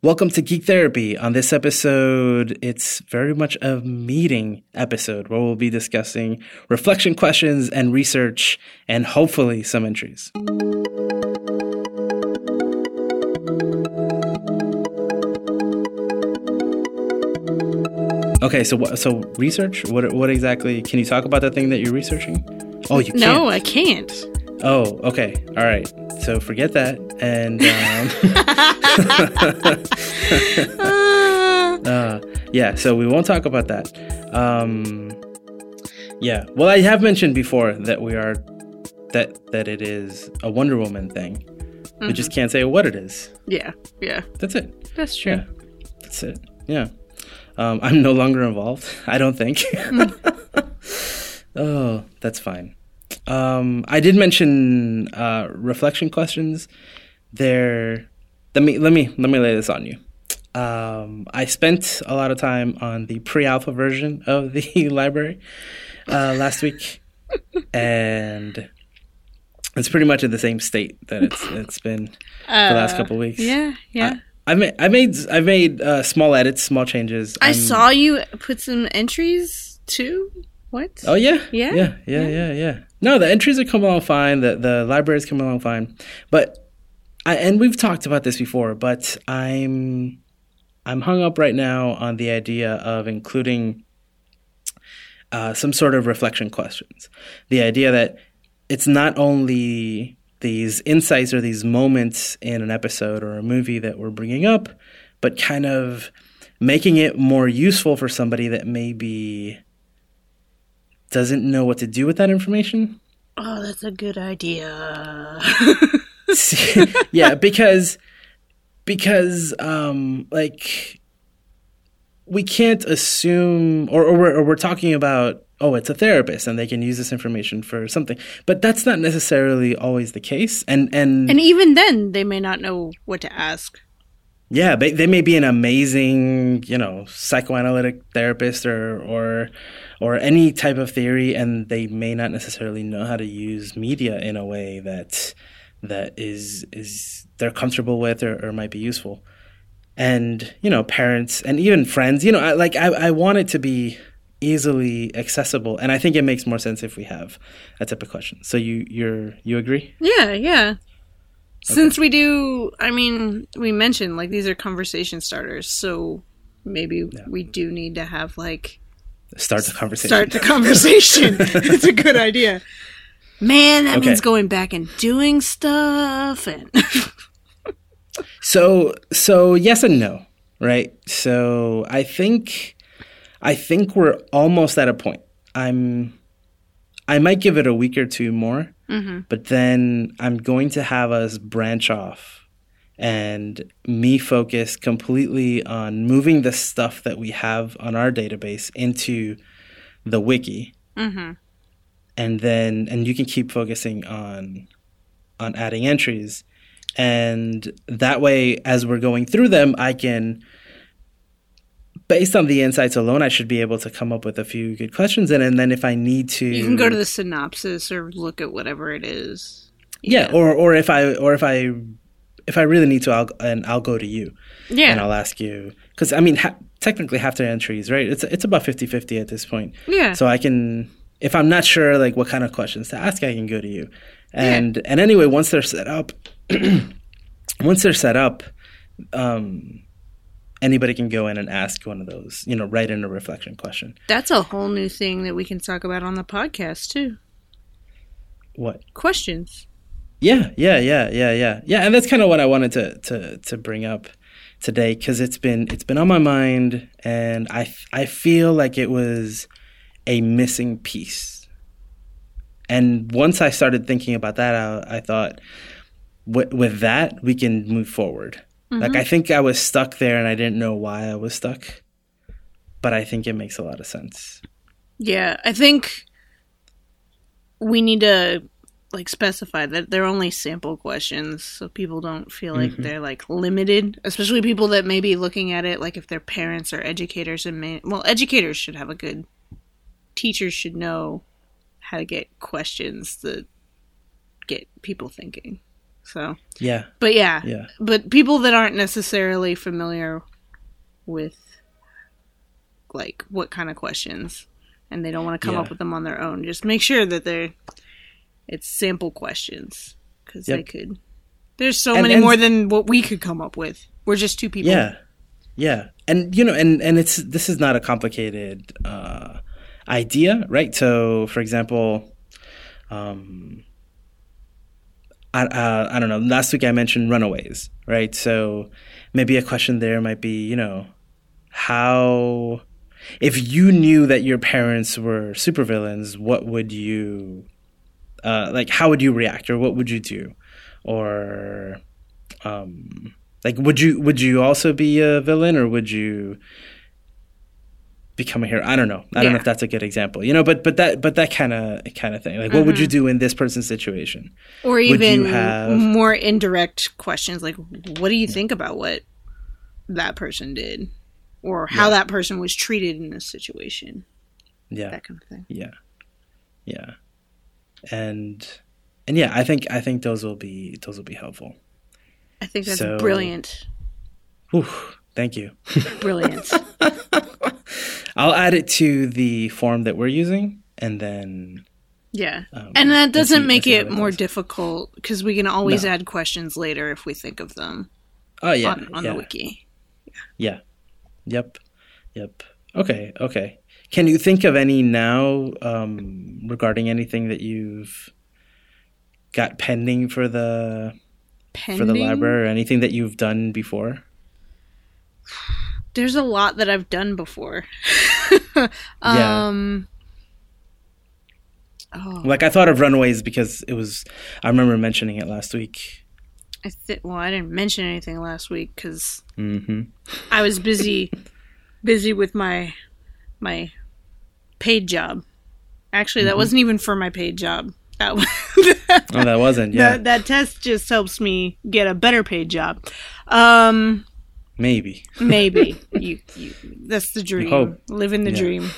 Welcome to Geek Therapy. On this episode, it's very much a meeting episode where we'll be discussing reflection questions and research and hopefully some entries. Okay, so what, so research? What what exactly? Can you talk about the thing that you're researching? Oh, you can't. No, I can't. Oh, okay. All right. So forget that. And um, uh, yeah, so we won't talk about that. Um, yeah. Well, I have mentioned before that we are that that it is a Wonder Woman thing. Mm-hmm. We just can't say what it is. Yeah. Yeah. That's it. That's true. Yeah. That's it. Yeah. Um, I'm no longer involved. I don't think. oh, that's fine. Um, I did mention uh, reflection questions. There, let me let me let me lay this on you. Um, I spent a lot of time on the pre-alpha version of the library uh, last week, and it's pretty much in the same state that it's it's been uh, the last couple weeks. Yeah, yeah. I, I made I made I made uh, small edits, small changes. I I'm, saw you put some entries too. What? Oh yeah, yeah, yeah, yeah, yeah, yeah. No, the entries are coming along fine. The the library's coming along fine, but I and we've talked about this before. But I'm I'm hung up right now on the idea of including uh, some sort of reflection questions. The idea that it's not only these insights or these moments in an episode or a movie that we're bringing up, but kind of making it more useful for somebody that may be doesn't know what to do with that information. Oh, that's a good idea. yeah, because because um like we can't assume or, or, we're, or we're talking about oh it's a therapist and they can use this information for something but that's not necessarily always the case and and and even then they may not know what to ask yeah they, they may be an amazing you know psychoanalytic therapist or or or any type of theory, and they may not necessarily know how to use media in a way that that is is they're comfortable with or, or might be useful. And you know, parents and even friends, you know, I, like I, I want it to be easily accessible, and I think it makes more sense if we have a type of question. So you you're you agree? Yeah, yeah. Since we do, I mean, we mentioned like these are conversation starters, so maybe yeah. we do need to have like Start the conversation. Start the conversation. it's a good idea. Man, that okay. means going back and doing stuff and So so yes and no, right? So I think I think we're almost at a point. I'm I might give it a week or two more, mm-hmm. but then I'm going to have us branch off and me focus completely on moving the stuff that we have on our database into the wiki mm-hmm. and then and you can keep focusing on on adding entries and that way as we're going through them i can based on the insights alone i should be able to come up with a few good questions and, and then if i need to you can go to the synopsis or look at whatever it is yeah, yeah or or if i or if i if I really need to, I'll and I'll go to you. Yeah. And I'll ask you because I mean, ha- technically, half their entries, right? It's it's about 50-50 at this point. Yeah. So I can, if I'm not sure like what kind of questions to ask, I can go to you. And yeah. and anyway, once they're set up, once they're set up, um, anybody can go in and ask one of those. You know, write in a reflection question. That's a whole new thing that we can talk about on the podcast too. What questions? Yeah, yeah, yeah, yeah, yeah, yeah, and that's kind of what I wanted to to to bring up today because it's been it's been on my mind, and I I feel like it was a missing piece. And once I started thinking about that, I, I thought, with, with that we can move forward. Mm-hmm. Like I think I was stuck there, and I didn't know why I was stuck, but I think it makes a lot of sense. Yeah, I think we need to like specify that they're only sample questions so people don't feel like mm-hmm. they're like limited especially people that may be looking at it like if their parents are educators and may well educators should have a good teachers should know how to get questions that get people thinking So Yeah. but yeah, Yeah. but people that aren't necessarily familiar with like what kind of questions and they don't want to come Yeah. up with them on their own just make sure that they're it's sample questions because they could there's so And- many and- more than what we could come up with we're just two people Yeah. Yeah. And you know, and and it's this is not a complicated uh idea, right? So, for example, um I, uh, I don't know. Last week I mentioned runaways, right? So maybe a question there might be, you know, how if you knew that your parents were supervillains, what would you uh, like? How would you react, or what would you do, or um, like would you would you also be a villain, or would you become a hero? I don't know. I don't know if that's a good example, you know. But but that but that kind of kind of thing. Like, what would you Mm-hmm. do in this person's situation? or even have- more indirect questions like what do you think about what that person did or how that person was treated in this situation Yeah. that kind of thing Yeah. Yeah. And and yeah, I think I think those will be those will be helpful. i think that's So- brilliant Whew, thank you. brilliant I'll add it to the form that we're using and then yeah um, and that doesn't make see how it more goes. difficult because we can always No. add questions later if we think of them Oh yeah. on, on yeah. the wiki Yeah. Yep. Yep. Okay, okay. Can you think of any now um regarding anything that you've got pending for the Pending? for the library or anything that you've done before? There's a lot that i've done before Yeah. um oh Like I thought of Runaways because it was. I remember mentioning it last week. I th- well, I didn't mention anything last week because hmm I was busy, busy with my my paid job. Actually, Mm-hmm. that wasn't even for my paid job. That was, Oh, that wasn't. Yeah, that, that test just helps me get a better paid job. Um, maybe. maybe you, you that's the dream. hope. Living the Yeah. dream.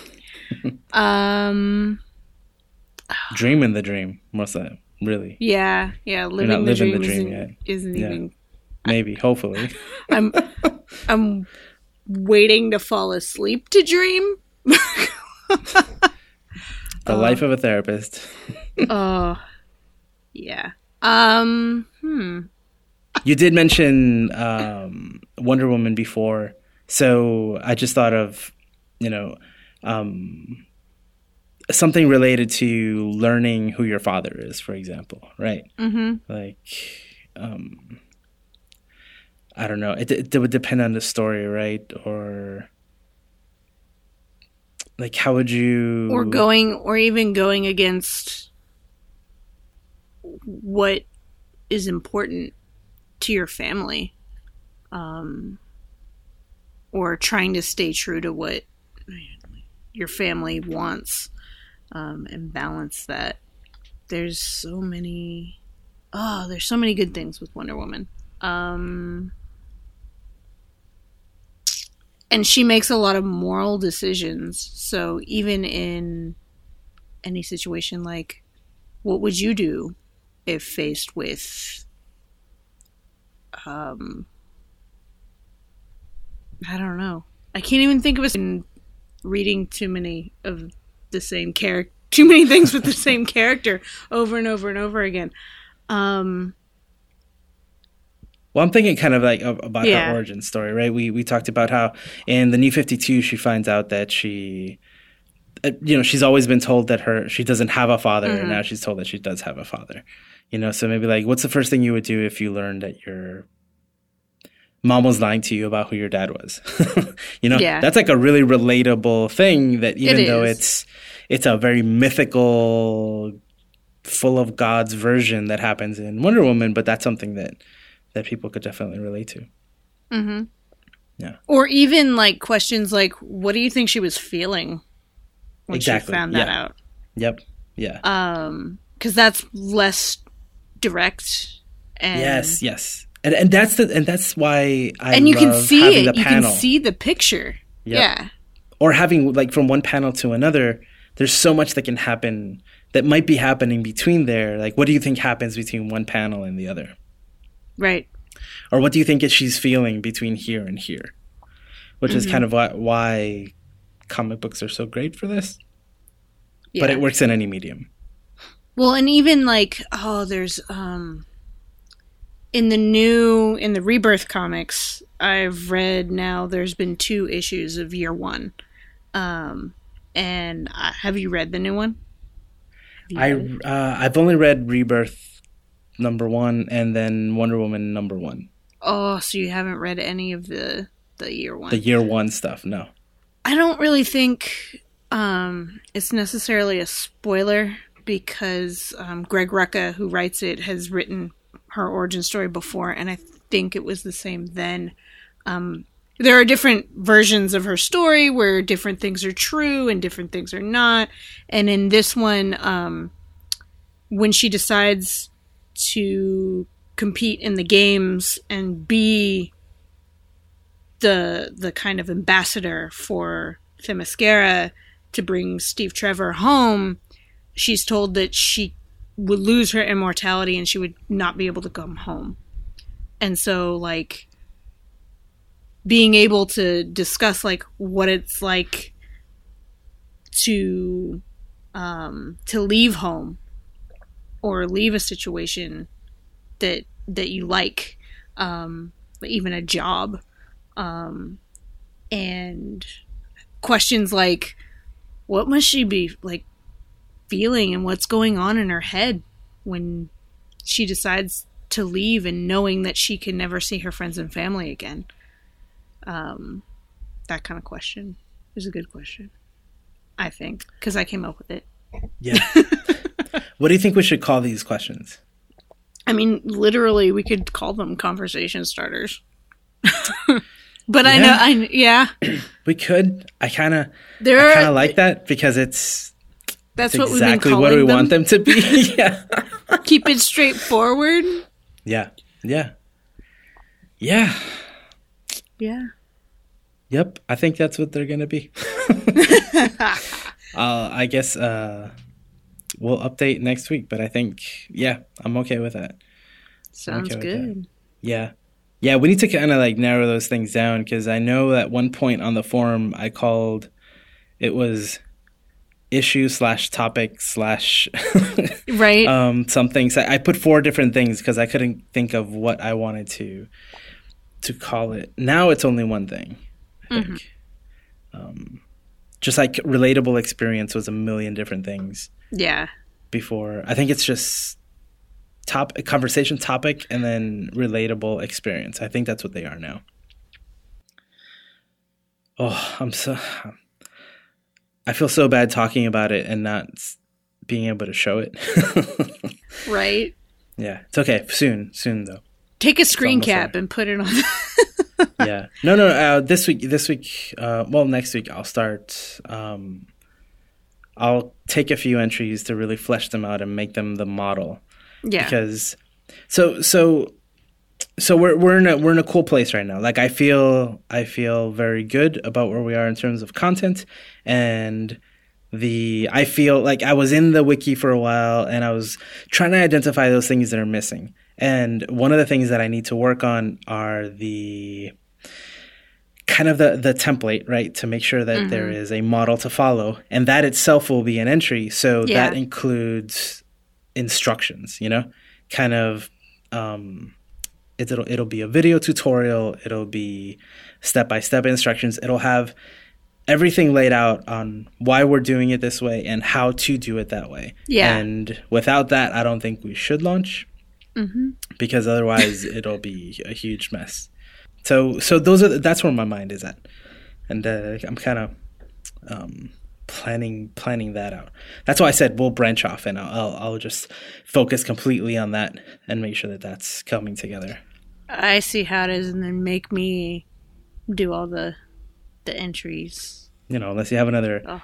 Um, Dreaming the dream. What's that? Really? yeah, yeah. Living not the living dream, the dream isn't, yet. isn't Yeah. even. Maybe. Hopefully. I'm, I'm waiting to fall asleep to dream. The life of a therapist. Oh, yeah. Um, hmm. You did mention um, Wonder Woman before, so I just thought of, you know, um, something related to learning who your father is, for example, right? Mm-hmm. like um i don't know it, it would depend on the story right or like how would you Or going, or even going against what is important to your family. Um, or trying to stay true to what your family wants um, and balance that. There's so many. Oh, there's so many good things with Wonder Woman. Um, and she makes a lot of moral decisions. So even in any situation like what would you do if faced with um I don't know. I can't even think of a reading too many of the same character too many things with the same character over and over and over again. Um well i'm thinking kind of like about Yeah. her origin story right we we talked about how in the new 52 she finds out that she uh, you know she's always been told that her she doesn't have a father Mm-hmm. and now she's told that she does have a father you know so maybe like what's the first thing you would do if you learned that your mom was lying to you about who your dad was you know Yeah. that's like a really relatable thing that even though it's it's a very mythical full of god's version that happens in wonder woman but that's something that that people could definitely relate to mhm. Yeah. Or even like questions like what do you think she was feeling when Exactly, she found that yeah. out? yep yeah Um cuz that's less direct and yes yes and and that's the and that's why I and you can see it. You panel can see the picture. Yep. Yeah. or having like from one panel to another there's so much that can happen that might be happening between there like what do you think happens between one panel and the other Right. Or what do you think is she's feeling between here and here? Which is mm-hmm. kind of why, why comic books are so great for this. Yeah. But it works in any medium. Well, and even like oh, there's um in the new in the Rebirth comics, I've read now. There's been two issues of Year One, um, and uh, have you read the new one? I uh, I've only read Rebirth number one and then Wonder Woman number one. oh, so you haven't read any of the the Year One? The year one stuff. No. I don't really think um, it's necessarily a spoiler because um, Greg Rucka, who writes it, has written her origin story before, and I think it was the same then. Um, there are different versions of her story where different things are true and different things are not. And in this one, um, when she decides to compete in the games and be the the kind of ambassador for Themyscira to bring Steve Trevor home, she's told that she would lose her immortality and she would not be able to come home. And so like being able to discuss like what it's like to um to leave home or leave a situation that that you like um even a job um, and questions like what must she be like feeling and what's going on in her head when she decides to leave and knowing that she can never see her friends and family again um, that kind of question is a good question i think because i came up with it Yeah. what do you think we should call these questions? i mean literally we could call them conversation starters but i know Yeah. i yeah We could. I kind of there I kind of like that because it's, that's it's what exactly we've been what we them. want them to be. yeah. keep it straightforward. Yeah. Yeah. Yeah. Yeah. Yep. I think that's what they're going to be. uh, I guess uh, we'll update next week, but I think, yeah, I'm okay with that. Sounds Okay with good. Yeah. Yeah, we need to kind of like narrow those things down because I know at one point on the forum I called it was issue slash topic slash Right. um something. So I put four different things because I couldn't think of what I wanted to to call it. Now it's only one thing. I think. Um, just like relatable experience was a million different things yeah. before. I think it's just top conversation topic and then relatable experience. I think that's what they are now. Oh, I'm so I feel so bad talking about it and not being able to show it. Right. yeah, it's okay. Soon, soon though. Take a screen cap there. and put it on. yeah. No, no. Uh, this week, this week. Uh, well, next week I'll start. Um, I'll take a few entries to really flesh them out and make them the model. yeah. because so so so we're we're in a we're in a cool place right now. Like I feel I feel very good about where we are in terms of content and the I feel like I was in the wiki for a while and I was trying to identify those things that are missing. And one of the things that I need to work on are the kind of the the template, right, to make sure that there is a model to follow and that itself will be an entry. So Yeah. that includes instructions, you know, kind of um, it'll it'll be a video tutorial. It'll be step by step instructions. It'll have everything laid out on why we're doing it this way and how to do it that way. Yeah. And without that, I don't think we should launch because otherwise it'll be a huge mess. So so those are that's where my mind is at, and uh, I'm kind of um, planning planning that out. That's why I said we'll branch off and I'll, I'll I'll just focus completely on that and make sure that that's coming together. I see how it is, and then make me do all the the entries. You know, unless you have another Oh.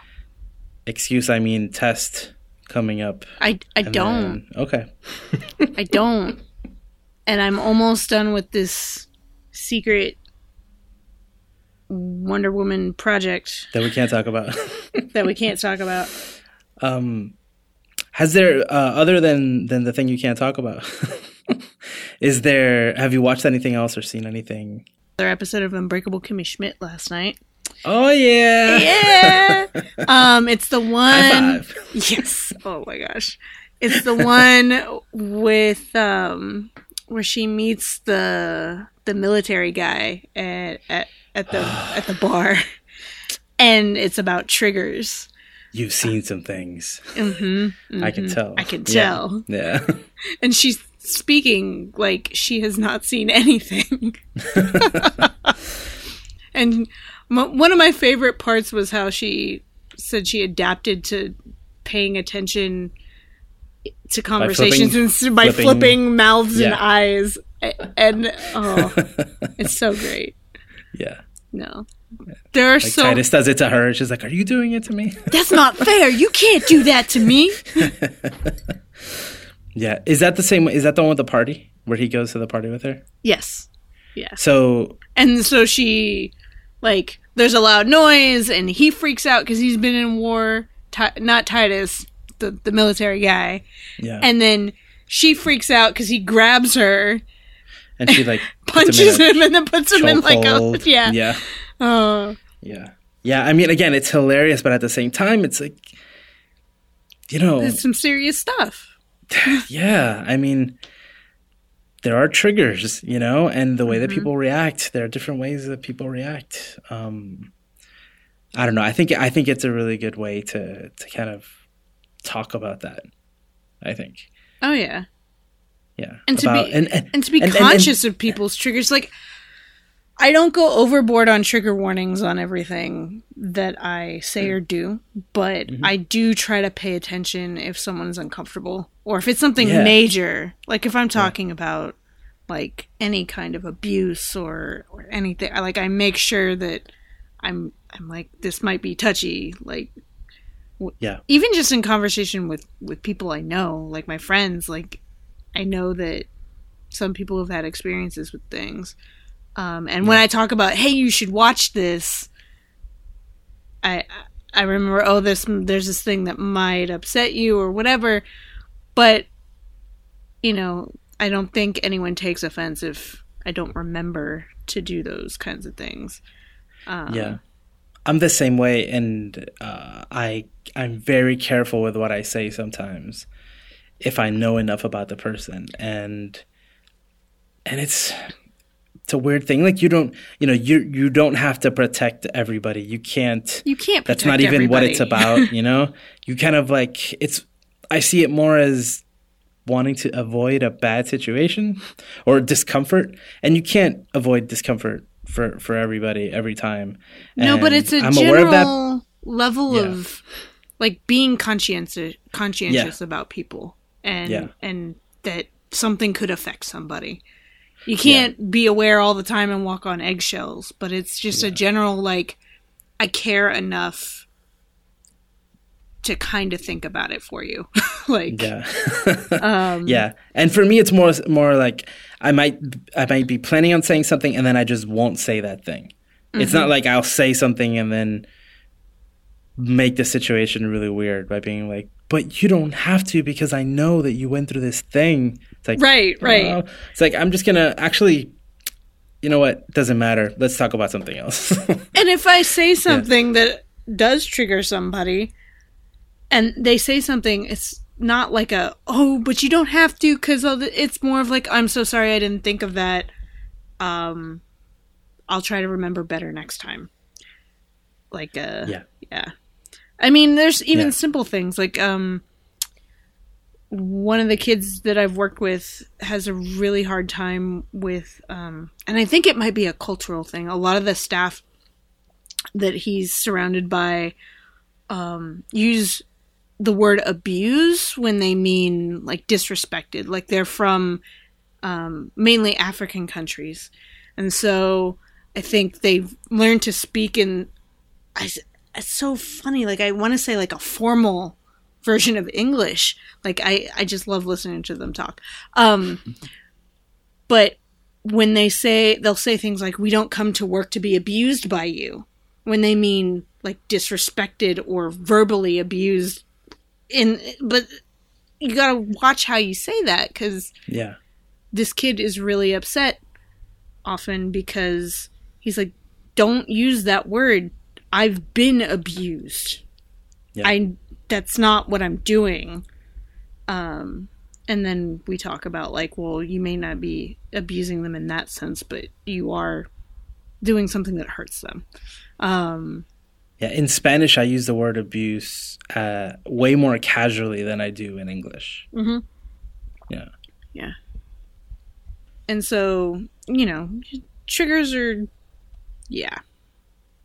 excuse. I mean, test coming up. I I don't. then- okay. I don't. And I'm almost done with this secret Wonder Woman project That we can't talk about. that we can't talk about. um, has there uh, other than than the thing you can't talk about? Is there? Have you watched anything else or seen anything? Another episode of Unbreakable Kimmy Schmidt last night. Oh yeah, Yeah. um, it's the one. Yes. Oh my gosh. It's the one with um where she meets the the military guy at at, at the at the bar. And it's about triggers. You've seen some things. Mm-hmm, I can tell. I can Yeah. tell. Yeah. And she's speaking like she has not seen anything. and m- one of my favorite parts was how she said she adapted to paying attention to conversations flipping- and by flipping- flipping, mouths and eyes. And oh, it's so great. yeah. No. There are Like so Titus does it to her. She's like, "Are you doing it to me?" that's not fair. You can't do that to me. yeah. Is that the same? Is that the one with the party where he goes to the party with her? Yes. Yeah. So And so she, like, there's a loud noise, and he freaks out because he's been in war. Ti- not Titus, the the military guy. yeah, And then she freaks out because he grabs her, and she like punches a him, and then puts him in like a yeah. yeah, Oh, yeah, yeah. I mean, again, it's hilarious, but at the same time, it's like, you know, it's some serious stuff. yeah. I mean, there are triggers, you know, and the way Mm-hmm. that people react. There are different ways that people react. Um, I don't know. I think I think it's a really good way to to kind of talk about that. I think, Oh yeah, yeah, And to be- and, and, and to be and- conscious of people's triggers, like. I don't go overboard on trigger warnings on everything that I say or do, but Mm-hmm. I do try to pay attention if someone's uncomfortable or if it's something Yeah. major. Like if I'm talking about like any kind of abuse or or anything, I like I make sure that I'm I'm like this might be touchy, like yeah, even just in conversation with with people I know, like my friends, like I know that some people have had experiences with things. Um, and when I talk about, hey, you should watch this, I I remember, oh, this there's this thing that might upset you or whatever, but you know, I don't think anyone takes offense if I don't remember to do those kinds of things. Um, yeah. I'm the same way, and uh, I I'm very careful with what I say sometimes, if I know enough about the person, and and it's it's a weird thing. Like you don't you know you you don't have to protect everybody. You can't. You can't. That's not even what it's about. You know, you kind of like it's. I see it more as wanting to avoid a bad situation or discomfort, and you can't avoid discomfort for for everybody every time. No, but it's a I'm aware of general level Yeah. of like being conscientious conscientious about people and Yeah. and that something could affect somebody. You can't be aware all the time and walk on eggshells, but it's just a general like I care enough to kind of think about it for you. like Yeah. um yeah. And for me it's more more like I might I might be planning on saying something and then I just won't say that thing. It's Mm-hmm. not like I'll say something and then make the situation really weird by being like, "But you don't have to because I know that you went through this thing." It's like Right, right. "Oh." It's like I'm just going to actually you know what? Doesn't matter. Let's talk about something else. And if I say something that does trigger somebody and they say something, it's not like a, oh, but you don't have to because it's more of like, I'm so sorry I didn't think of that. Um, I'll try to remember better next time. Like, uh, Yeah. Yeah. I mean, there's even Yeah. simple things like, um, one of the kids that I've worked with has a really hard time with, um, and I think it might be a cultural thing. A lot of the staff that he's surrounded by um, use the word abuse when they mean like disrespected, like they're from um, mainly African countries, and so I think they've learned to speak in. I, it's so funny. Like I want to say like a formal version of English. Like I, I just love listening to them talk. Um, but when they say they'll say things like we don't come to work to be abused by you when they mean like disrespected or verbally abused in but you got to watch how you say that cuz yeah. this kid is really upset often because he's like, "Don't use that word. I've been abused. Yeah. I that's not what I'm doing." Um, and then we talk about like, well, you may not be abusing them in that sense, but you are doing something that hurts them. Um, Yeah, in Spanish, I use the word abuse uh, way more casually than I do in English. Mhm. Yeah. Yeah. And so, you know, triggers are yeah.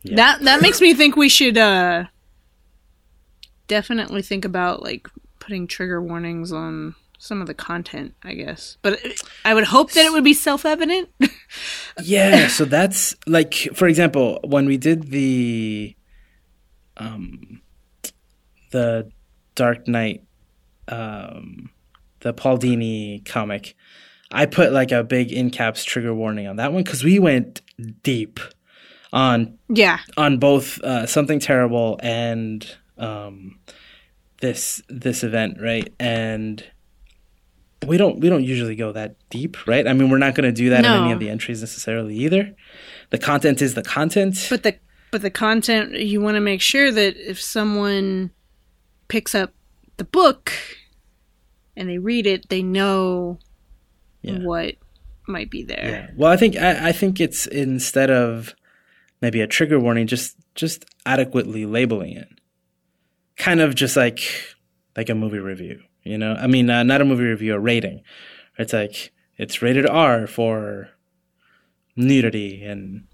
Yeah. That that makes me think we should uh definitely think about like putting trigger warnings on some of the content, I guess. But I would hope that it would be self-evident. Yeah, so that's like, for example, when we did the, um, the Dark Knight, um, the Paul Dini comic, I put like a big in caps trigger warning on that one because we went deep on yeah. on both uh, something terrible and um, this this event, right? And we don't we don't usually go that deep, right? I mean, we're not going to do that in any of the entries necessarily either. The content is the content. But the but the content you want to make sure that if someone picks up the book and they read it, they know Yeah. what might be there. yeah. Well, I think I, I think it's instead of maybe a trigger warning, just just adequately labeling it, kind of just like like a movie review. You know, I mean, uh, not a movie review, a rating. It's like it's rated R for nudity and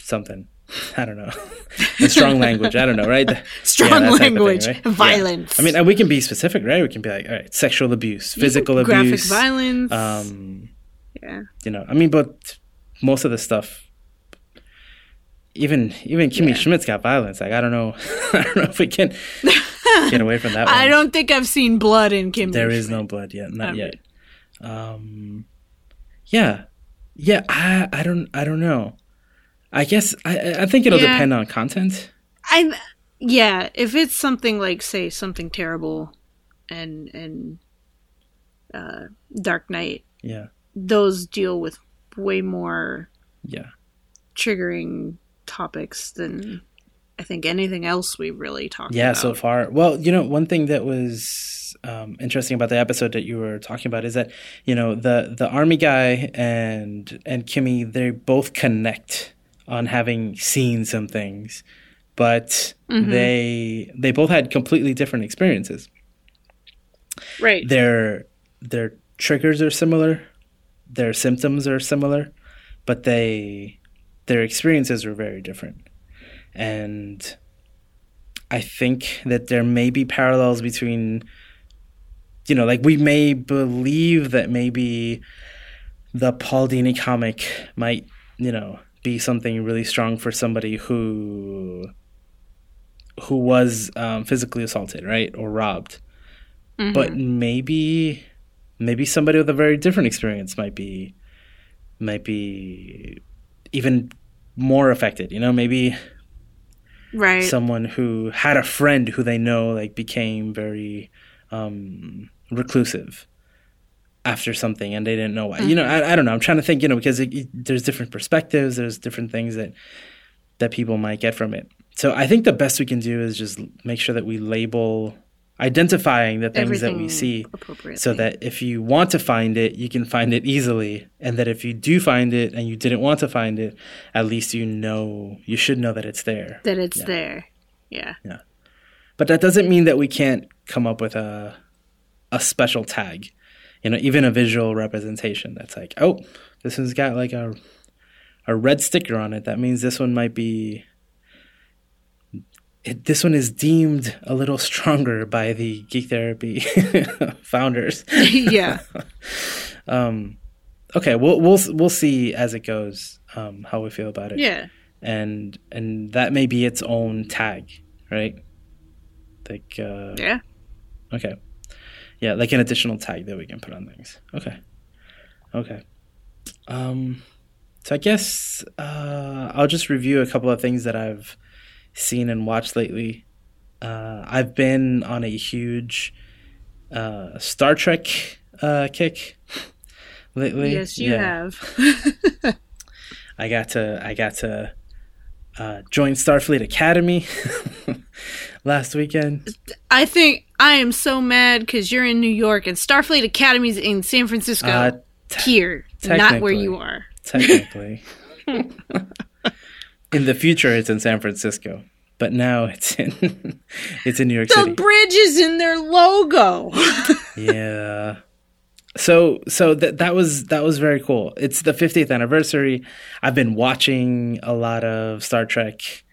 something. I don't know. strong language. I don't know, right? Strong Yeah, of thing, language, right? Yeah. violence. I mean, and we can be specific, right? We can be like, all right, sexual abuse, physical graphic abuse, violence. um, yeah. you know. I mean, but most of the stuff, even even Kimmy Yeah. Schmidt's got violence. Like, I don't know, I don't know if we can get away from that. I one. don't think I've seen blood in Kim. There is no blood yet, not Okay. yet. Um, yeah, yeah. I I don't I don't know. I guess I I think it'll Yeah. depend on content. I yeah, if it's something like say something terrible and and uh Dark Knight, Yeah, those deal with way more yeah. triggering topics than I think anything else we really talked Yeah, about. so far. Well, you know, one thing that was um, interesting about the episode that you were talking about is that you know the the army guy and and Kimmy they both connect on having seen some things, but Mm-hmm. they they both had completely different experiences. right. Their their triggers are similar, their symptoms are similar, but they their experiences are very different. And I think that there may be parallels between you know, like we may believe that maybe the Paul Dini comic might, you know, be something really strong for somebody who who was um, physically assaulted, right, or robbed. But maybe maybe somebody with a very different experience might be might be even more affected you know maybe right. someone who had a friend who they know like became very um reclusive after something and they didn't know why. You know I, I don't know. I'm trying to think you know because it, it- there's different perspectives there's different things that that people might get from it. So i think the best we can do is just make sure that we label identifying the things that we see so that if you want to find it, you can find it easily. And that if you do find it and you didn't want to find it, at least you know, you should know that it's there. that it's there. Yeah. Yeah. But that doesn't mean that we can't come up with a a special tag. You know, even a visual representation that's like, oh, this one's got like a a red sticker on it. That means this one might be it, this one is deemed a little stronger by the geek therapy founders. yeah. um, okay, we'll we'll we'll see as it goes um, how we feel about it. Yeah. and and that may be its own tag, right? Like uh, Yeah. okay, yeah, like an additional tag that we can put on things. Okay, okay. Um, so I guess uh, I'll just review a couple of things that I've seen and watched lately. Uh, I've been on a huge uh, Star Trek uh, kick. lately. Yes, you Yeah. have. I got to I got to uh, join Starfleet Academy last weekend. I think I am so mad because you're in New York and Starfleet Academy's in San Francisco. Uh, te- here, not where you are. technically. in the future, it's in San Francisco, but now it's in it's in New York The City. The bridge is in their logo. yeah. So so that that was that was very cool. It's the 50th anniversary. I've been watching a lot of Star Trek.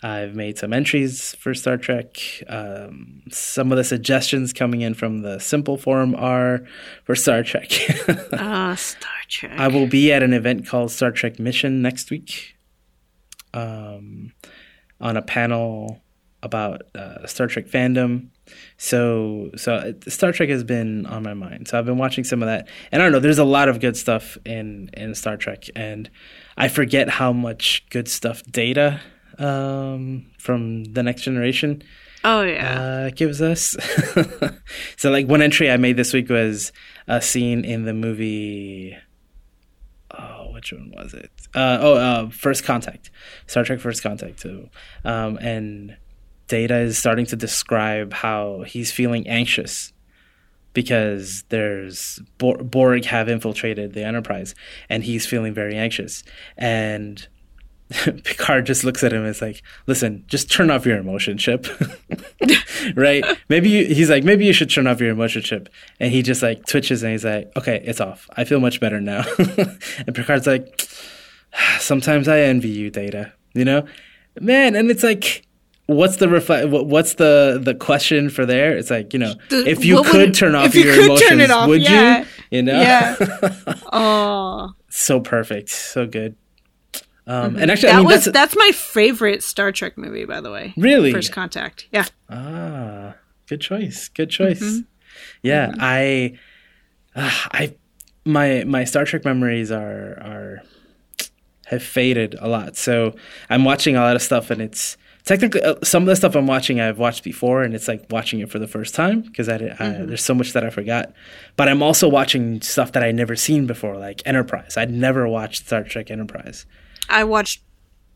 I've made some entries for Star Trek. Um, some of the suggestions coming in from the Simple Forum are for Star Trek. Ah, Star Trek. I will be at an event called Star Trek Mission next week, um, on a panel about uh, Star Trek fandom. So, so Star Trek has been on my mind. So I've been watching some of that, and I don't know. There's a lot of good stuff in in Star Trek, and I forget how much good stuff Data um, from the Next Generation oh yeah. uh, gives us. so, like one entry I made this week was a scene in the movie. Which one was it? Uh, oh, uh, First Contact, Star Trek First Contact. So, um, and Data is starting to describe how he's feeling anxious because there's Borg have infiltrated the Enterprise, and he's feeling very anxious. And Picard just looks at him and is like, "Listen, just turn off your emotion chip." right? Maybe you, he's like, maybe you should turn off your emotion chip. And he just like twitches and he's like, okay, it's off. I feel much better now. and Picard's like, sometimes I envy you, Data. You know, man. And it's like, what's the reflect? What's the the question for there? It's like, you know, The- if you what would could turn off you your emotions, off, would yeah. you? You know, Yeah. Oh, so perfect, so good. Um, And actually, that I mean, was that's that's my favorite Star Trek movie, by the way. really First Contact. Yeah. Ah, good choice. Good choice. Mm-hmm. Yeah, I, uh, I, my my Star Trek memories are are have faded a lot. So I'm watching a lot of stuff, and it's technically uh, some of the stuff I'm watching I've watched before, and it's like watching it for the first time because I, I Mm-hmm. there's so much that I forgot. But I'm also watching stuff that I never seen before, like Enterprise. I'd never watched Star Trek Enterprise. I watched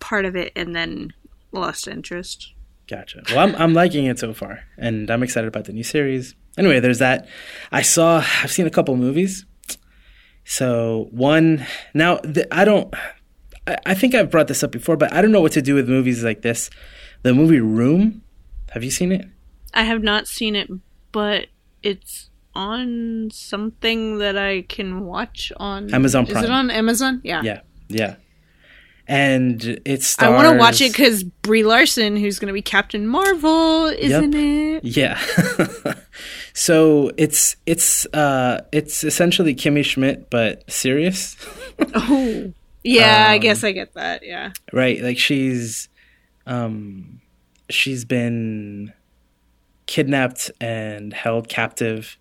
part of it and then lost interest. Gotcha. Well, I'm I'm liking it so far, and I'm excited about the new series. Anyway, there's that. I saw. I've seen a couple movies. So one now, th- I don't. I, I think I've brought this up before, but I don't know what to do with movies like this. The movie Room. Have you seen it? I have not seen it, but it's on something that I can watch on Amazon Prime. Is it on Amazon? Yeah. Yeah, yeah. And it I want to watch it because Brie Larson, who's going to be Captain Marvel, is Yep. it. Yeah. so it's it's uh it's essentially Kimmy Schmidt but serious. Oh, yeah. I Um, guess I get that. Yeah. right like she's um she's been kidnapped and held captive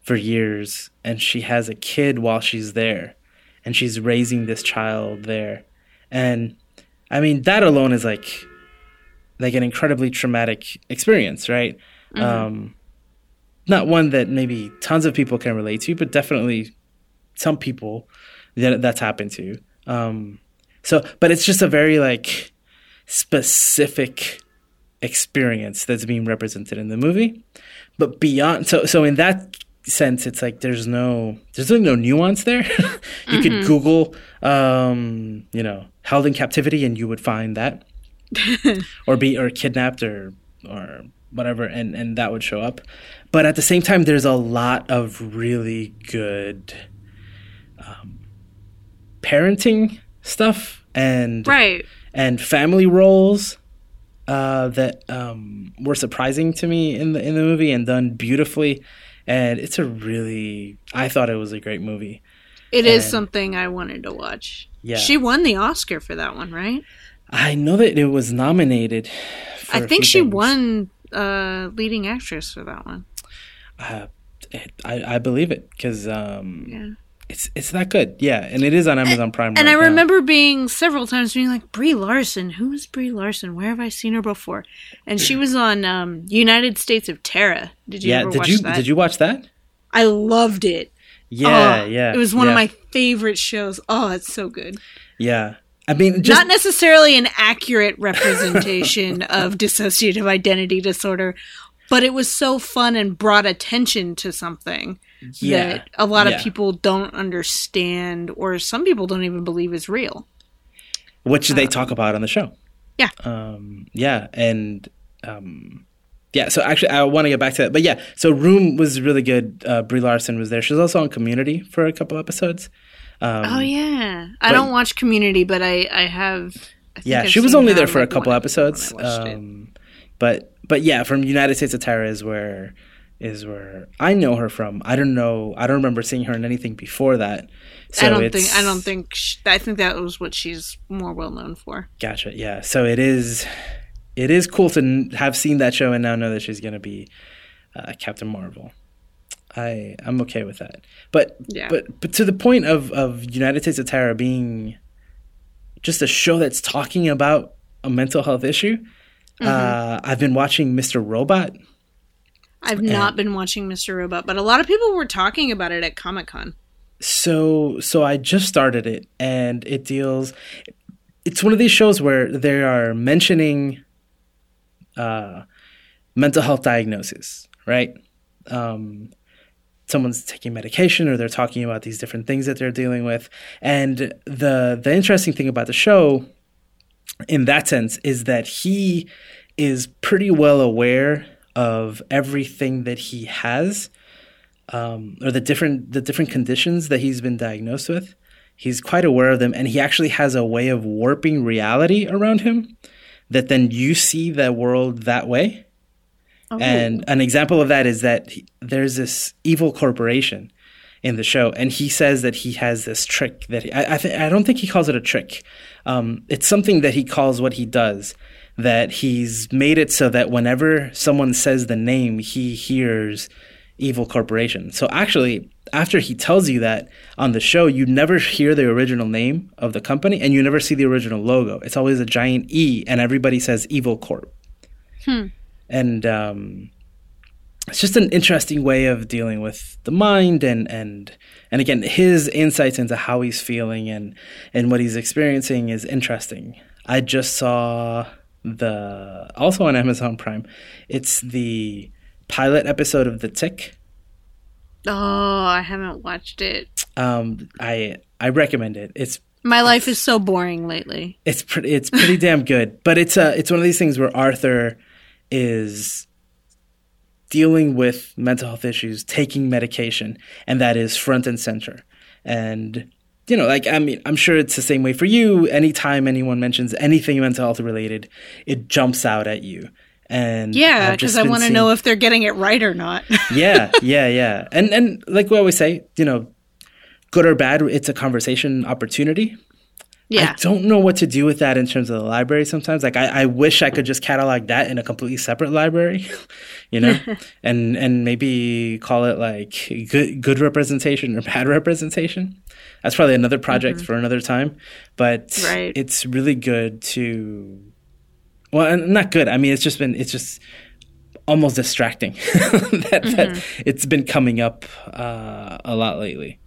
for years and she has a kid while she's there and she's raising this child there and i mean that alone is like like an incredibly traumatic experience right? Um not one that maybe tons of people can relate to but definitely some people that that's happened to. Um so, but it's just a very like specific experience that's being represented in the movie. But beyond, so so in that sense, it's like there's no there's really no nuance there. you could Google, um, you know, held in captivity, and you would find that, or be or kidnapped or or whatever, and and that would show up. But at the same time, there's a lot of really good um, parenting stuff and Right. and family roles uh, that um, were surprising to me in the in the movie and done beautifully. And it's a really, I thought it was a great movie. It is And- something I wanted to watch. Yeah. She won the Oscar for that one, right? I know that it was nominated. For I think she things. won uh, leading actress for that one. Uh, it, I I believe it because um, Yeah. It's it's that good. Yeah, and it is on Amazon Prime. And right I now. remember being several times being like, Brie Larson, who is Brie Larson? Where have I seen her before? And she was on um, United States of Tara. Did you Yeah, ever did watch you that? did you watch that? I loved it. Yeah, Oh, yeah. It was one yeah, of my favorite shows. Oh, it's so good. Yeah. I mean, just Not necessarily an accurate representation of dissociative identity disorder, but it was so fun and brought attention to something yeah. that a lot yeah. of people don't understand or some people don't even believe is real. which they talk about on the show. Yeah. Um, yeah, and um, yeah. So actually, I want to get back to that, but yeah. So Room was really good. Uh, Brie Larson was there. She was also on Community for a couple episodes. Um, oh yeah. I but- don't watch community, but I I have I yeah, I've she was only there for a couple episodes. when I watched it. Um, but but yeah, from United States of Tara is where is where I know her from. I don't know. I don't remember seeing her in anything before that. So I don't think I don't think sh I think that was what she's more well known for. Gotcha. Yeah. So it is. It is cool to have seen that show and now know that she's going to be uh, Captain Marvel. I I'm okay with that. But Yeah. but but to the point of of United States of Tara being just a show that's talking about a mental health issue. Mm-hmm. Uh, I've been watching Mr. Robot. I've not been watching Mr. Robot, but a lot of people were talking about it at Comic Con. So so I just started it and it deals it's one of these shows where they are mentioning uh mental health diagnosis, right? Um someone's taking medication or they're talking about these different things that they're dealing with. And the the interesting thing about the show in that sense is that he is pretty well aware of everything that he has um, or the different the different conditions that he's been diagnosed with. He's quite aware of them, and he actually has a way of warping reality around him that then you see the world that way. And an example of that is that he, there's this evil corporation in the show, and he says that he has this trick that he, I I, th- I don't think he calls it a trick. Um, it's something that he calls what he does. That he's made it so that whenever someone says the name, he hears evil corporation. So actually, after he tells you that on the show, you never hear the original name of the company, and you never see the original logo. It's always a giant E, and everybody says Evil Corp and um, it's just an interesting way of dealing with the mind and and and again his insights into how he's feeling and and what he's experiencing is interesting i just saw the also on amazon prime it's the pilot episode of the tick Oh, I haven't watched it. um i i recommend it it's My life is so boring lately. it's pretty it's pretty damn good but it's a it's one of these things where arthur is dealing with mental health issues taking medication and that is front and center and you know like i mean i'm sure it's the same way for you anytime anyone mentions anything mental health related it jumps out at you and Yeah, because I want to seeing- know if they're getting it right or not. yeah, yeah, yeah. And and like we always say, you know, good or bad, it's a conversation opportunity. yeah. I don't know what to do with that in terms of the library sometimes. Like I, I wish I could just catalog that in a completely separate library, you know? and and maybe call it like good good representation or bad representation. That's probably another project for another time. But Right. it's really good to well not good. I mean it's just been it's just almost distracting that, that it's been coming up uh, a lot lately.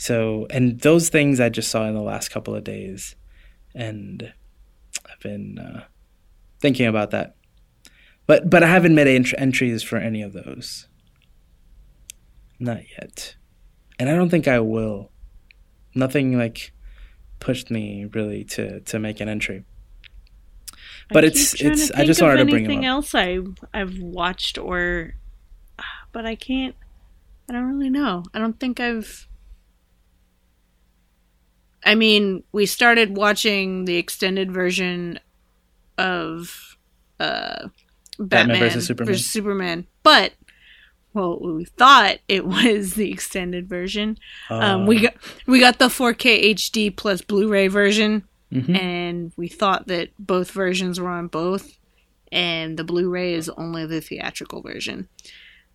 So, and those things I just saw in the last couple of days, and I've been uh, thinking about that. But but I haven't made ent- entries for any of those. Not yet, and I don't think I will. Nothing like pushed me really to to make an entry. But it's it's. I just wanted to bring anything else I I've watched or, but I can't. I don't really know. I don't think I've. I mean, we started watching the extended version of uh, Batman, versus Superman. Superman, but well, we thought it was the extended version. um, we got we got the 4K HD plus Blu-ray version, Mm-hmm. and we thought that both versions were on both, and the Blu-ray is only the theatrical version.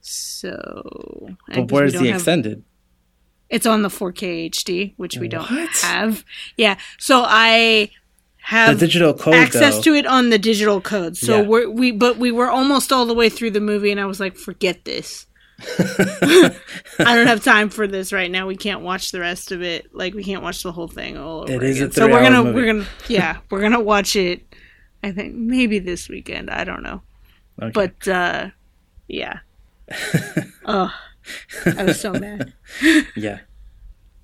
So, But where's the have- extended? It's on the 4K HD, which we don't have. Yeah, so I The have digital code, access though. to it on the digital code. So Yeah. we're we but we were almost all the way through the movie, and I was like, forget this. I don't have time for this right now. We can't watch the rest of it. Like we can't watch the whole thing all over It is a again. So we're gonna movie. we're gonna yeah we're gonna watch it. I think maybe this weekend. I don't know, Okay. but uh yeah. oh, I was so mad. yeah,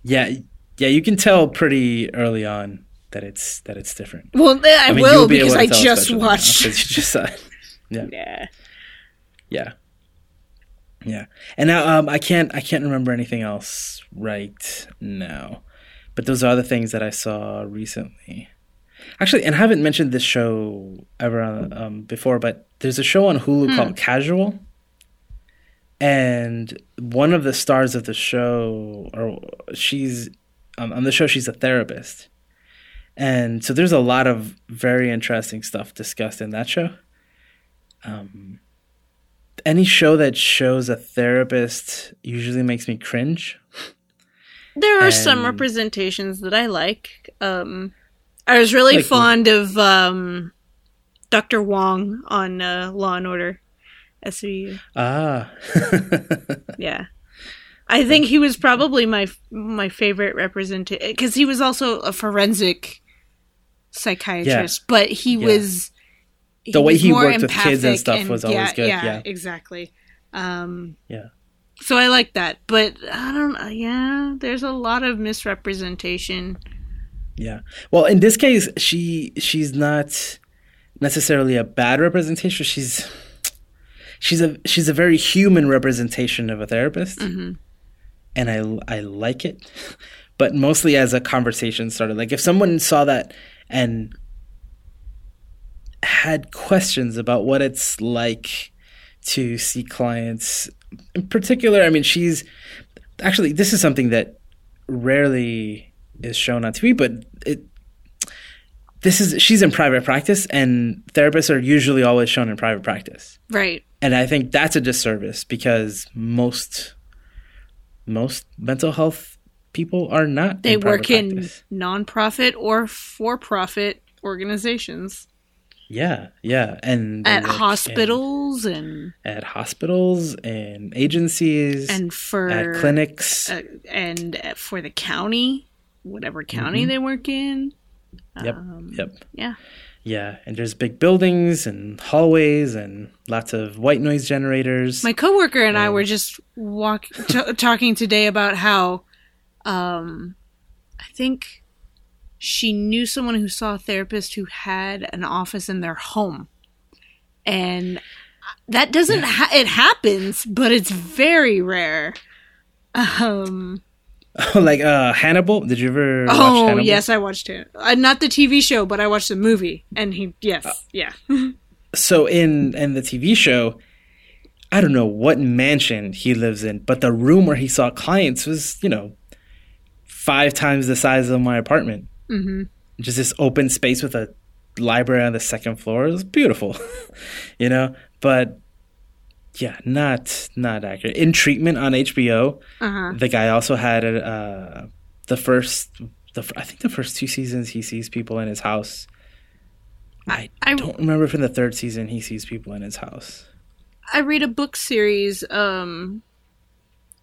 yeah, yeah. You can tell pretty early on that it's that it's different. Well, I, mean, will be because I just watched. now, just it. Yeah. Yeah, yeah. And now um, I can't I can't remember anything else right now, but those are the things that I saw recently. Actually, and I haven't mentioned this show ever on, um, before, but there's a show on Hulu called Casual, and one of the stars of the show, or she's um, on the show, she's a therapist, and so there's a lot of very interesting stuff discussed in that show. Um, any show that shows a therapist usually makes me cringe. There are some representations that I like. Um, I was really Like- fond of um, Dr. Wong on uh, Law and Order SVU. Ah, Yeah. I think he was probably my my favorite representation because he was also a forensic psychiatrist, but he Yeah. was The way was he more worked with kids and stuff was always good, yeah. exactly. Um, yeah. so I like that, but I don't. Yeah, there's a lot of misrepresentation. Yeah. Well, in this case, she she's not necessarily a bad representation. She's she's a she's a very human representation of a therapist, and I I like it, but mostly as a conversation starter. Like if someone saw that and had questions about what it's like to see clients in particular i mean she's actually this is something that rarely is shown on tv but it this is she's in private practice and therapists are usually always shown in private practice Right. and i think that's a disservice because most most mental health people are not They in work in practice. nonprofit or for-profit organizations yeah yeah and at work in- hospitals and at hospitals and agencies and for at clinics uh, and for the county, whatever county Mm-hmm. they work in. yep um, yep Yeah. yeah and there's big buildings and hallways and lots of white noise generators My coworker and I were just walk t- talking today about how um I think she knew someone who saw a therapist who had an office in their home. And that doesn't ha- it happens, but it's very rare. Um like uh hannibal did you ever watch Oh yes, I watched it. Uh, not the TV show, but I watched the movie, and he yes, Uh, yeah, so in in the tv show i don't know what mansion he lives in but the room where he saw clients was you know five times the size of my apartment. Mm-hmm. just this open space with a library on the second floor. It was beautiful you know? But yeah not not accurate. In treatment on hbo uh-huh. the guy also had uh the first the i think the first two seasons he sees people in his house. I, I- don't remember if in the third season he sees people in his house. I read a book series um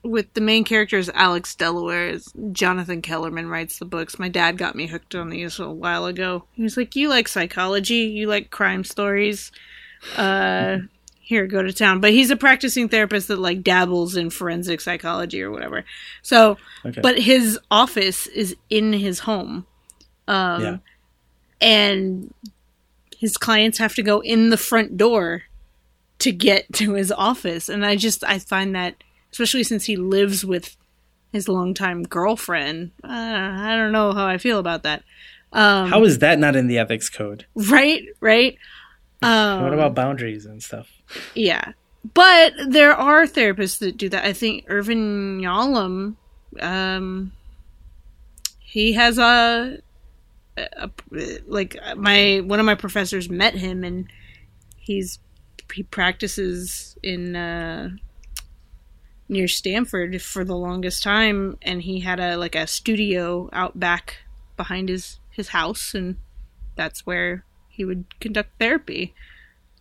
with the main characters Alex Delaware. Jonathan Kellerman writes the books. My dad got me hooked on these a while ago. He was like, "You like psychology? You like crime stories? Uh, here, go to town." But he's a practicing therapist that like dabbles in forensic psychology or whatever. So, Okay. but his office is in his home. Um, yeah and his clients have to go in the front door to get to his office and i just i find that especially since he lives with his longtime girlfriend. Uh, i don't know how i feel about that. Um, How is that not in the ethics code? right right. Um, what about boundaries and stuff? yeah. But there are therapists that do that. I think irvin yalom um he has a, a like my one of my professors met him and he's he practices in uh near Stanford for the longest time and he had a like a studio out back behind his his house and that's where he would conduct therapy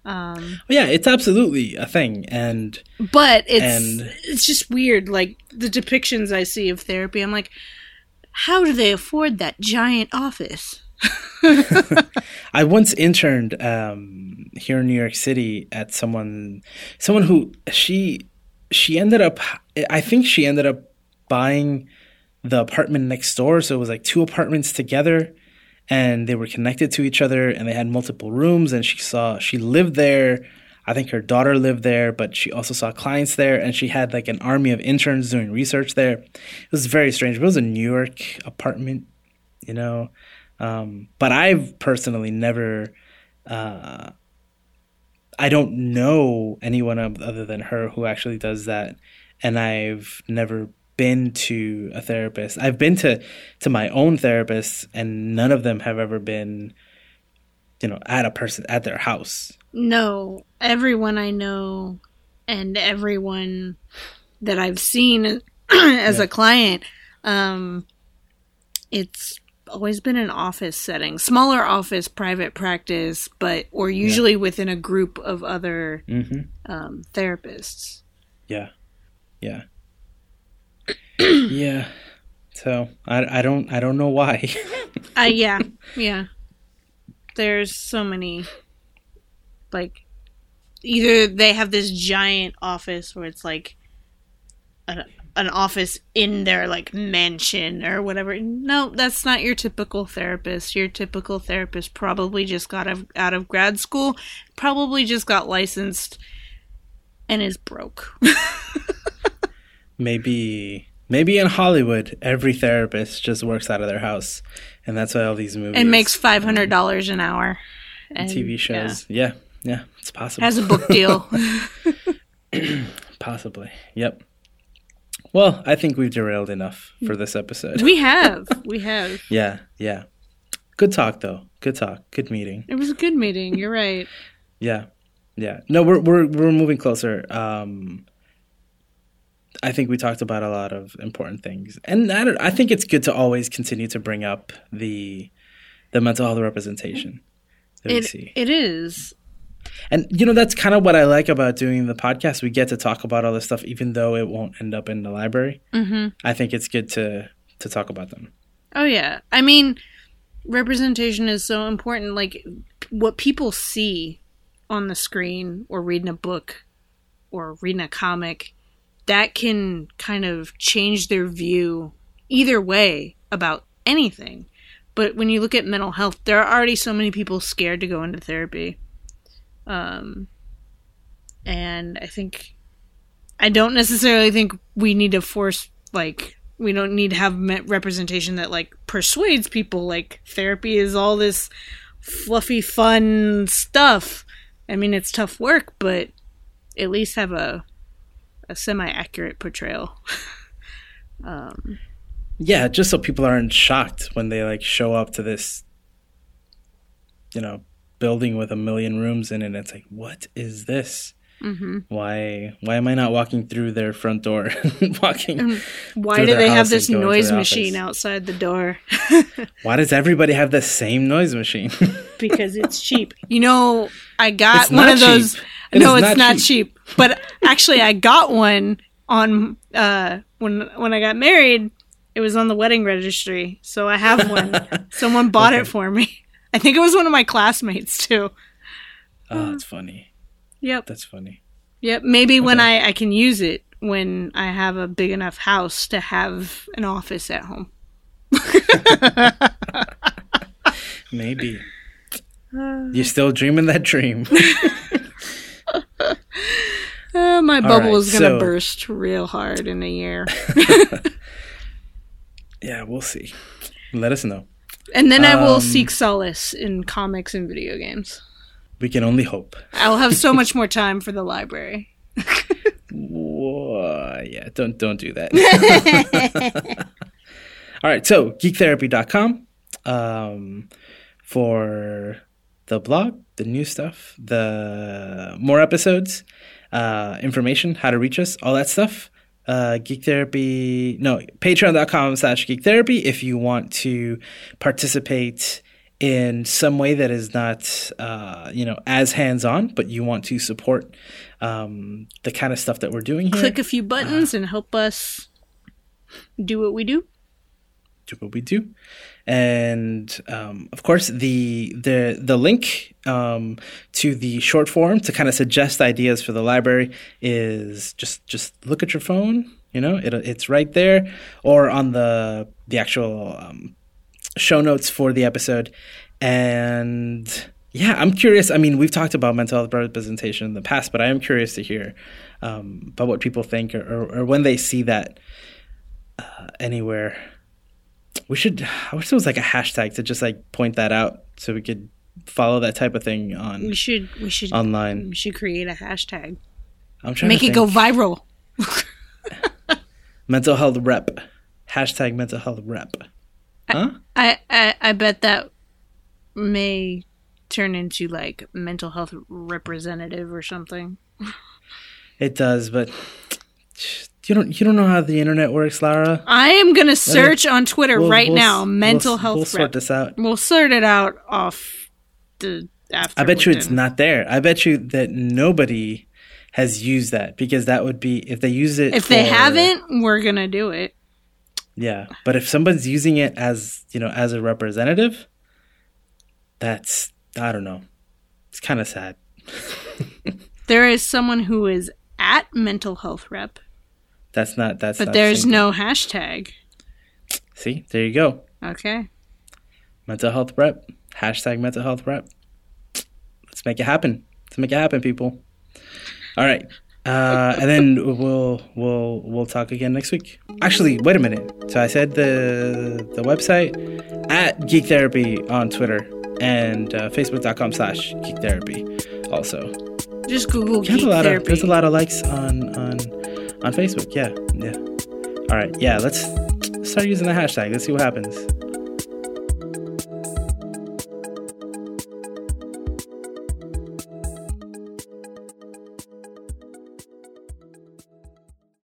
Um, yeah, it's absolutely a thing, and but it's And- it's just weird. Like the depictions I see of therapy, I'm like, how do they afford that giant office? I once interned um, here in New York City at someone, someone who she she ended up. I think she ended up buying the apartment next door, so it was like two apartments together, and they were connected to each other, and they had multiple rooms. And she saw she lived there. I think her daughter lived there, but she also saw clients there, and she had like an army of interns doing research there. It was very strange. It was a New York apartment, you know. Um, but I've personally never, uh, I don't know anyone other than her who actually does that, and I've never been to a therapist. I've been to to my own therapist, and none of them have ever been, you know, at a person at their house. No, everyone I know and everyone that I've seen as Yeah. a client, um, it's always been an office setting, smaller office, private practice, but or usually within a group of other hmm um, therapists. Yeah, yeah, yeah. So I, I don't I don't know why. Uh, yeah, yeah. There's so many, like, either they have this giant office where it's like an office in their like mansion or whatever. No, that's not your typical therapist. Your typical therapist probably just got out of, grad school, probably just got licensed, and is broke. maybe maybe in Hollywood every therapist just works out of their house, and that's why all these movies and makes five hundred dollars an hour. And, TV yeah, shows. Yeah, yeah, it's possible. has a book deal. Possibly. Yep. Well, I think we've derailed enough for this episode. we have, we have. yeah, yeah. Good talk though. Good talk. Good meeting. It was a good meeting. You're right. Yeah, yeah. No, we're we're we're moving closer. Um, I think we talked about a lot of important things, and I don't, I think it's good to always continue to bring up the the mental health representation that we see. it is. And you know that's kind of what I like about doing the podcast. We get to talk about all this stuff, even though it won't end up in the library. hmm I think it's good to to talk about them. Oh yeah. I mean, representation is so important. Like what people see on the screen, or reading a book, or reading a comic, that can kind of change their view either way about anything. But when you look at mental health, there are already so many people scared to go into therapy. Um, and I think I don't necessarily think we need to force like we don't need to have representation that like persuades people like therapy is all this fluffy fun stuff. I mean it's tough work, but at least have a a semi accurate portrayal. um Yeah, just so people aren't shocked when they like show up to this, you know, building with a million rooms in it. And it's like, what is this? mhm. Why? Why am I not walking through their front door? walking. why do they have this noise machine office. outside the door? Why does everybody have the same noise machine? because it's cheap. You know, I got It's one of those. It no, it's not not cheap. But actually, I got one on uh, when when I got married. It was on the wedding registry, so I have one. Someone bought it for me. I think it was one of my classmates too. oh, that's funny. Yep, That's funny. yep. Maybe when I I can use it when I have a big enough house to have an office at home. Maybe. You're still dreaming that dream. Uh, my bubble right, is gonna so- burst real hard in a year, yeah, we'll see. Let us know. And then I will Um, seek solace in comics and video games. We can only hope. I'll have so much more time for the library. Whoa, yeah, don't don't do that. All right, so geektherapy.com um, for the blog, the new stuff, the more episodes, uh, information, how to reach us, all that stuff. Uh, geek therapy, no, patreon.com slash geek therapy if you want to participate in some way that is not, uh, you know, as hands on, but you want to support um, the kind of stuff that we're doing here, Click a few buttons and help us do what we do. Do what we do. And um, of course, the the the link um, to the short form to kind of suggest ideas for the library is just just look at your phone. You know, it, it's right there, or on the the actual um, show notes for the episode. And yeah, I'm curious. I mean, we've talked about mental health representation in the past, but I am curious to hear um, about what people think or, or, or when they see that uh, anywhere. We should. I wish there was like a hashtag to just like point that out so we could follow that type of thing on We should we should online. we should create a hashtag. I'm trying Make to make it go viral. mental health rep. Hashtag mental health rep. Huh? I, I I bet that may turn into like mental health representative or something. It does, but you don't. You don't know how the internet works, Lara. I am gonna search on Twitter We'll- right we'll- now. Mental we'll, health We'll sort rep. this out. We'll sort it out off the after. I bet you it's done. not there. I bet you that nobody has used that because that would be if they use it. If they haven't, we're gonna do it. yeah. But if someone's using it as you know as a representative, that's I don't know. It's kind of sad. There is someone who is at mental health rep, That's not. That's. but not there's no hashtag. See, there you go. Okay. Mental health rep. Hashtag mental health rep. Let's make it happen. Let's make it happen, people. All right. Uh, and then we'll we'll we'll talk again next week. Actually, wait a minute. So I said the the website at Geek Therapy on Twitter and uh, Facebook.com slash Geek Therapy. Also, Just Google there's geek a lot therapy. of there's a lot of likes on on on Facebook. Yeah, yeah. All right. Yeah. Let's start using the hashtag. Let's see what happens.